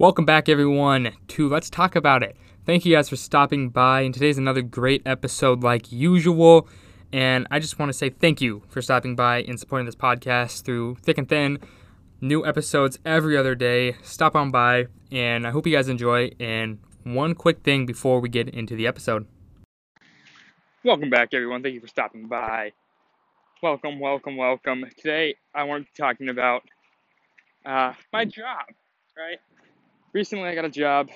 Welcome back, everyone, to Let's Talk About It. Thank you guys for stopping by, and today's another great episode, like usual. And I just want to say thank you for stopping by and supporting this podcast through thick and thin. New episodes every other day. Stop on by, and I hope you guys enjoy. And one quick thing before we get into the episode. Welcome back, everyone. Thank you for stopping by. Welcome, welcome, welcome. Today, I want to be talking about uh, my job, right? Recently, I got a job,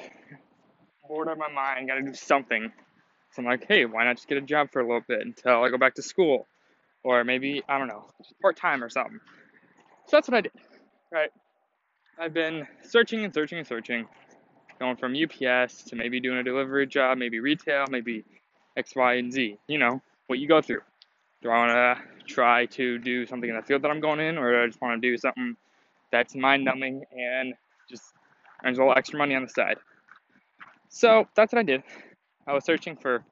bored out of my mind, got to do something. So I'm like, hey, why not just get a job for a little bit until I go back to school? Or maybe, I don't know, part time or something. So that's what I did, right? I've been searching and searching and searching, going from UPS to maybe doing a delivery job, maybe retail, maybe X, Y, and Z. You know, what you go through. Do I want to try to do something in the field that I'm going in, or do I just want to do something that's mind numbing and just earns a little extra money on the side? So that's what I did. I was searching for,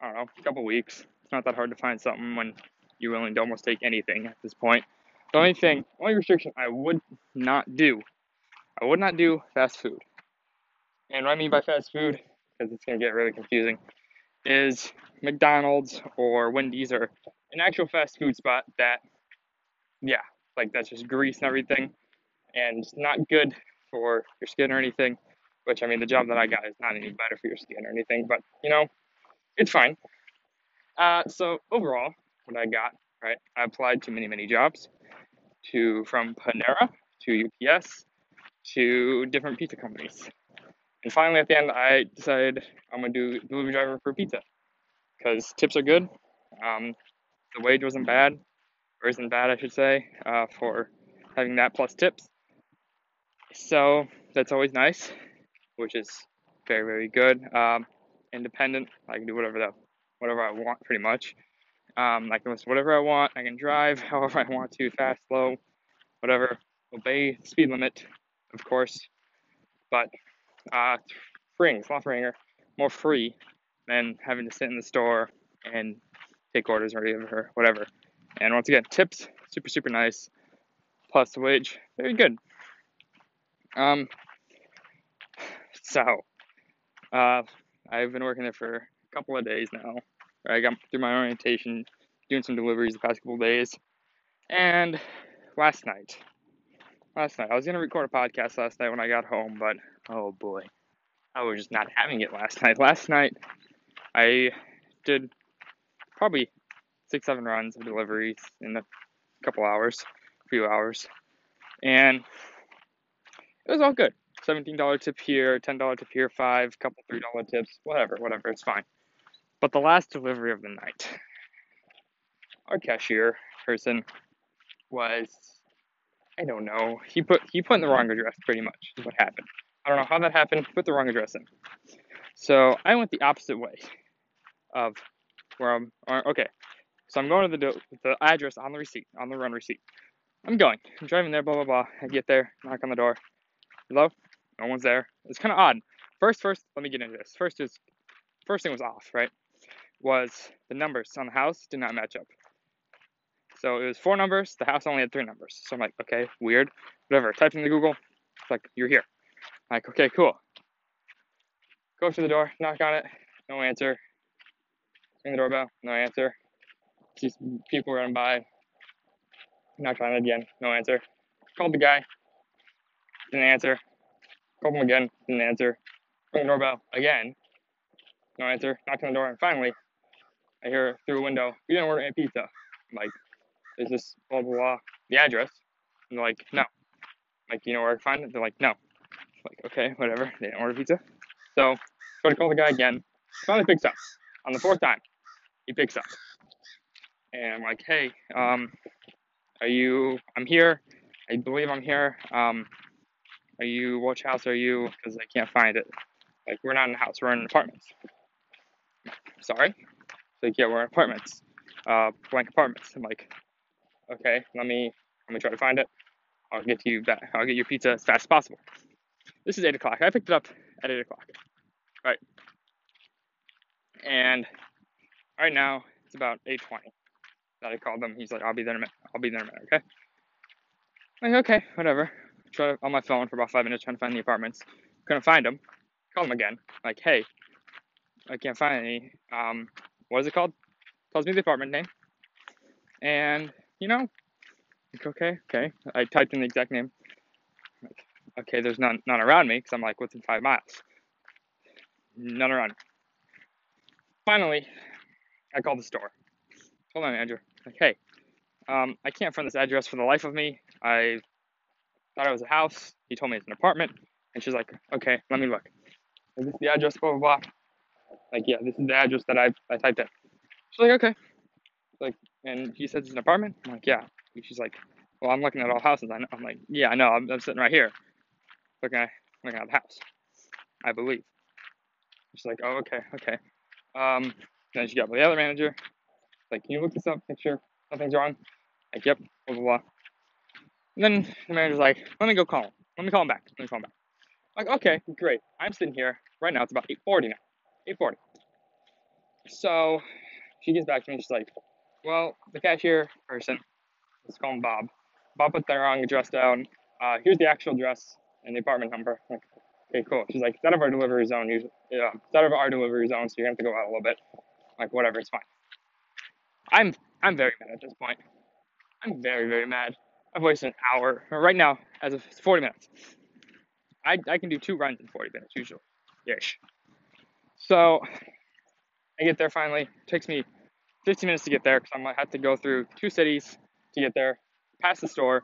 I don't know, a couple weeks. It's not that hard to find something when you're willing to almost take anything at this point. The only thing, only restriction I would not do, I would not do fast food. And what I mean by fast food, because it's going to get really confusing, is McDonald's or Wendy's or an actual fast food spot that, yeah, like that's just grease and everything, and it's not good for your skin or anything. Which I mean, the job that I got is not any better for your skin or anything, but you know, it's fine. Uh, so overall, what I got, right? I applied to many, many jobs, to from Panera to UPS to different pizza companies. And finally, at the end, I decided I'm gonna do delivery driver for pizza because tips are good. Um, the wage wasn't bad, or isn't bad, I should say, uh, for having that plus tips. So that's always nice, which is very, very good. Um, independent, I can do whatever that, whatever I want, pretty much. Um, I can list whatever I want. I can drive however I want to, fast, slow, whatever. Obey speed limit, of course. But uh, free, slot ringer, more free than having to sit in the store and take orders or whatever. And once again, tips super super nice, plus the wage very good. Um, so uh, I've been working there for a couple of days now. I got through my orientation, doing some deliveries the past couple of days, and last night, last night I was gonna record a podcast last night when I got home, but oh boy, I was just not having it last night. Last night I did probably six, seven runs of deliveries in a couple hours, a few hours, and it was all good. $17 tip here, $10 tip here, five, couple $3 tips, whatever, whatever, it's fine. But the last delivery of the night, our cashier person was, I don't know, he put he put in the wrong address pretty much is what happened. I don't know how that happened, put the wrong address in. So I went the opposite way of where I'm, uh, okay, so I'm going to the, the address on the receipt, on the run receipt. I'm going, I'm driving there, blah, blah, blah. I get there, knock on the door. Hello? No one's there. It's kind of odd. First, first, let me get into this. First is, first thing was off, right? Was the numbers on the house did not match up. So it was four numbers. The house only had three numbers. So I'm like, okay, weird. Whatever. Typed in the Google. It's like, you're here. I'm like, okay, cool. Go to the door, knock on it, no answer. Ring the doorbell, no answer. See people running by, knock on it again, no answer. Called the guy, didn't answer. Called him again, didn't answer. Ring the doorbell again, no answer. Knocked on the door, and finally, I hear through a window, "You didn't order any pizza." I'm like, "Is this blah blah blah the address?" And they're like, "No." I'm like, "You know where I can find it?" They're like, "No." I'm like, okay, whatever. They didn't order pizza, so go to call the guy again. Finally picks up. On the fourth time, he picks up, and I'm like, "Hey, um, are you? I'm here. I believe I'm here. Um, are you? Which house are you? Because I can't find it. Like, we're not in a house. We're in apartments." Sorry. Like, yeah, we're in apartments. Uh, blank apartments. I'm like, okay, let me let me try to find it. I'll get you back. I'll get your pizza as fast as possible. This is eight o'clock. I picked it up at eight o'clock. Right. And right now it's about eight twenty. That I called him. He's like, I'll be there in a minute. I'll be there in a minute. Okay. I'm like, okay, whatever. Try on my phone for about five minutes trying to find the apartments. Couldn't find them. Call them again. Like, hey, I can't find any. Um, what is it called? Tells me the apartment name. And, you know, like, okay, okay. I typed in the exact name. Like, okay, there's none, none around me because I'm like within five miles. None around. Finally, I called the store. Told my manager, like, hey, um, I can't find this address for the life of me. I thought it was a house. He told me it's an apartment. And she's like, okay, let me look. Is this the address? Blah, blah, blah. Like, yeah, this is the address that I, I typed in. She's like, okay. Like, and he says it's an apartment. I'm like, yeah. And she's like, well, I'm looking at all houses. I'm like, yeah, I know. I'm, I'm sitting right here, looking at looking at the house. I believe. She's like, oh, okay, okay. Um, then she got with the other manager. Like, can you look this up? Make sure nothing's wrong. Like, yep, blah blah blah. And then the manager's like, let me go call him. Let me call him back. Let me call him back. I'm like, okay, great. I'm sitting here right now. It's about 8:40 now. 8:40. So she gets back to me. She's like, well, the cashier person, let's call him Bob. Bob put the wrong address down. Uh, here's the actual address and the apartment number. I'm like, okay, cool. She's like, it's out of our delivery zone. Usually, yeah, it's out of our delivery zone, so you're gonna have to go out a little bit. I'm like, whatever, it's fine. I'm I'm very mad at this point. I'm very very mad. I've wasted an hour. Right now, as of 40 minutes. I I can do two runs in 40 minutes usually, ish. So I get there finally. It takes me 15 minutes to get there because I'm gonna have to go through two cities to get there, past the store,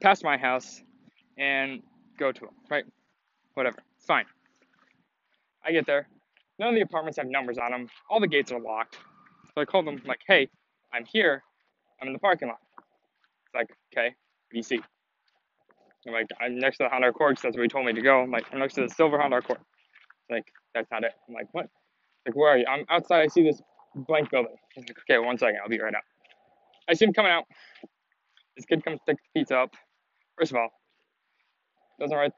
past my house, and go to them. Right? Whatever. Fine. I get there. None of the apartments have numbers on them. All the gates are locked. So I call them like, "Hey, I'm here. I'm in the parking lot." It's like, "Okay, see?" I'm like, "I'm next to the Honda Accord because that's where he told me to go." I'm like, "I'm next to the silver Honda Accord." Like, that's not it. I'm like, "What?" Like, where are you? I'm outside. I see this blank building. He's like, okay, one second. I'll be right out. I see him coming out. This kid comes to pick the pizza up. First of all, doesn't write,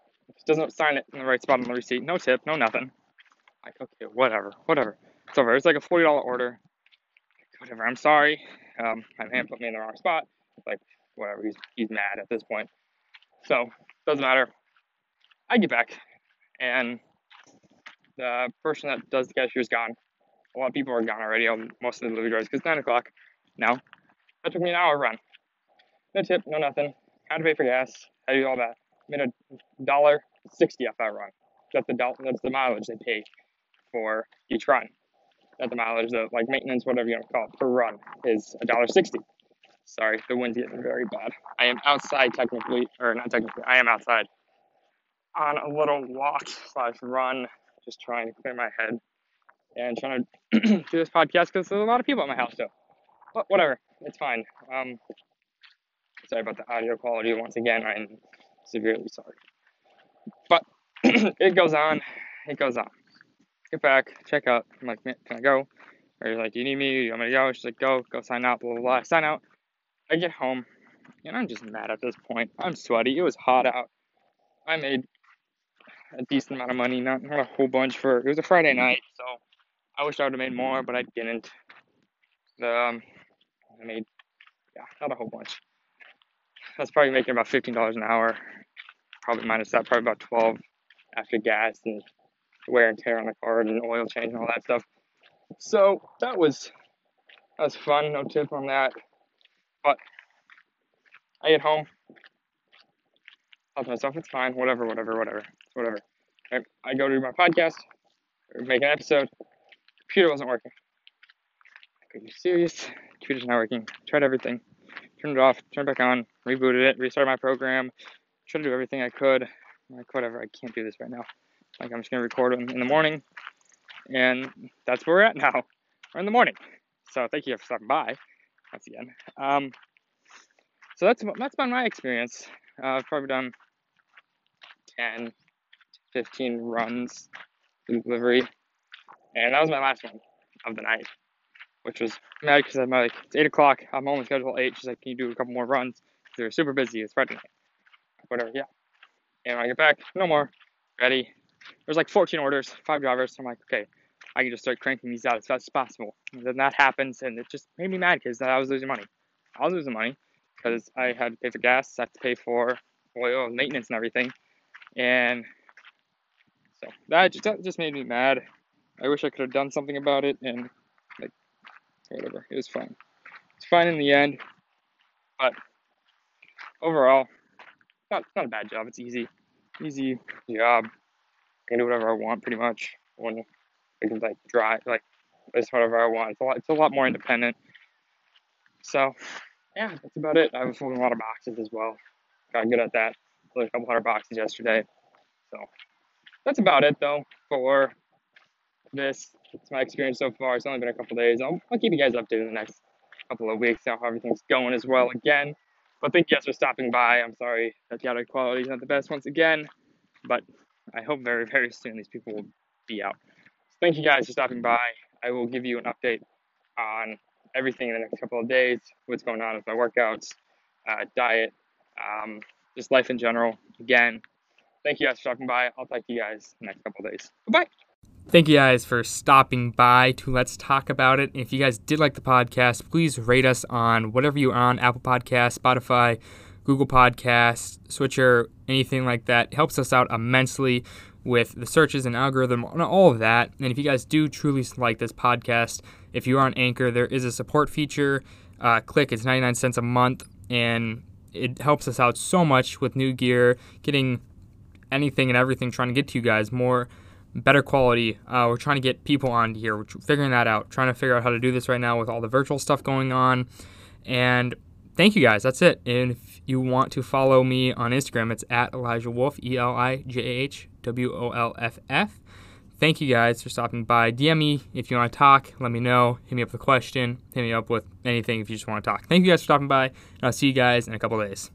doesn't sign it in the right spot on the receipt. No tip, no nothing. I'm Like, okay, whatever, whatever. It's over. It's like a forty dollar order. Whatever. I'm sorry. Um, my man put me in the wrong spot. Like, whatever. He's he's mad at this point. So doesn't matter. I get back, and the person that does the cashier is gone. A lot of people are gone already. Um, most of the delivery drivers, because nine o'clock now. That took me an hour run. No tip, no nothing. Had to pay for gas. Had to do all that. Made a dollar sixty off that run. That's the. That's the mileage they pay for each run. Not the mileage, the like maintenance, whatever you want to call it, per run is a dollar sixty. Sorry, the wind's getting very bad. I am outside technically, or not technically. I am outside on a little walk slash run just trying to clear my head and trying to do this podcast because there's a lot of people at my house. So, but whatever, it's fine. Um, sorry about the audio quality once again. I'm severely sorry, but it goes on. It goes on. Get back, check out. I'm like, can I go? Or he's like, do you need me? You want me to go? She's like, go, go sign out. Blah blah blah. Sign out. I get home, and I'm just mad at this point. I'm sweaty. It was hot out. I made a decent amount of money, not, not a whole bunch for it was a Friday night, so I wish I would have made more, but I didn't. The um, I made yeah, not a whole bunch. I was probably making about fifteen dollars an hour, probably minus that, probably about twelve after gas and wear and tear on the car and oil change and all that stuff. So that was that was fun. No tip on that, but I get home. Thought to myself, it's fine, whatever, whatever, whatever whatever. I, go to my podcast, make an episode. Computer wasn't working. Are you serious? Computer's not working. Tried everything. Turned it off, turned it back on, rebooted it, restarted my program. Tried to do everything I could. I'm like, whatever, I can't do this right now. Like, I'm just gonna record in, in the morning. And that's where we're at now. We're in the morning. So thank you for stopping by once again. Um, so that's that's been my experience. Uh, I've probably done 10, 15 runs in delivery. And that was my last one of the night, which was mad because I'm like, it's 8 o'clock. I'm only scheduled 8. She's like, can you do a couple more runs? They're super busy. It's Friday night. Whatever, yeah. And when I get back, no more. Ready. There's like 14 orders, five drivers. So I'm like, okay, I can just start cranking these out as fast as possible. And then that happens, and it just made me mad because I was losing money. I was losing money because I had to pay for gas, I had to pay for oil maintenance and everything. And so that just, that just made me mad. I wish I could have done something about it and like whatever. It was fine. It's fine in the end, but overall, not not a bad job. It's easy, easy job. I can do whatever I want pretty much when I can like drive like just whatever I want. It's a lot. It's a lot more independent. So yeah, that's about it. I was holding a lot of boxes as well. Got good at that. Pulled a couple hundred boxes yesterday. So that's about it though for this. It's my experience so far. It's only been a couple days. I'll, I'll keep you guys updated in the next couple of weeks how everything's going as well again. But thank you guys for stopping by. I'm sorry that the audio quality is not the best once again, but I hope very, very soon these people will be out. Thank you guys for stopping by. I will give you an update on everything in the next couple of days, what's going on with my workouts, uh, diet, um, just life in general. Again, thank you guys for stopping by. I'll talk to you guys next couple of days. Bye. Thank you guys for stopping by to Let's Talk About It. If you guys did like the podcast, please rate us on whatever you're on Apple Podcasts, Spotify, Google Podcasts, Stitcher, anything like that. It helps us out immensely with the searches and algorithm and all of that. And if you guys do truly like this podcast, if you are on Anchor, there is a support feature. Uh, click, it's 99 cents a month, and it helps us out so much with new gear, getting anything and everything, trying to get to you guys more better quality. Uh, we're trying to get people on here. We're figuring that out. Trying to figure out how to do this right now with all the virtual stuff going on. And thank you guys. That's it. And if you want to follow me on Instagram, it's at Elijah Wolff, E L I J A H W O L F F. Thank you guys for stopping by. DM me if you want to talk. Let me know. Hit me up with a question. Hit me up with anything if you just want to talk. Thank you guys for stopping by. And I'll see you guys in a couple days.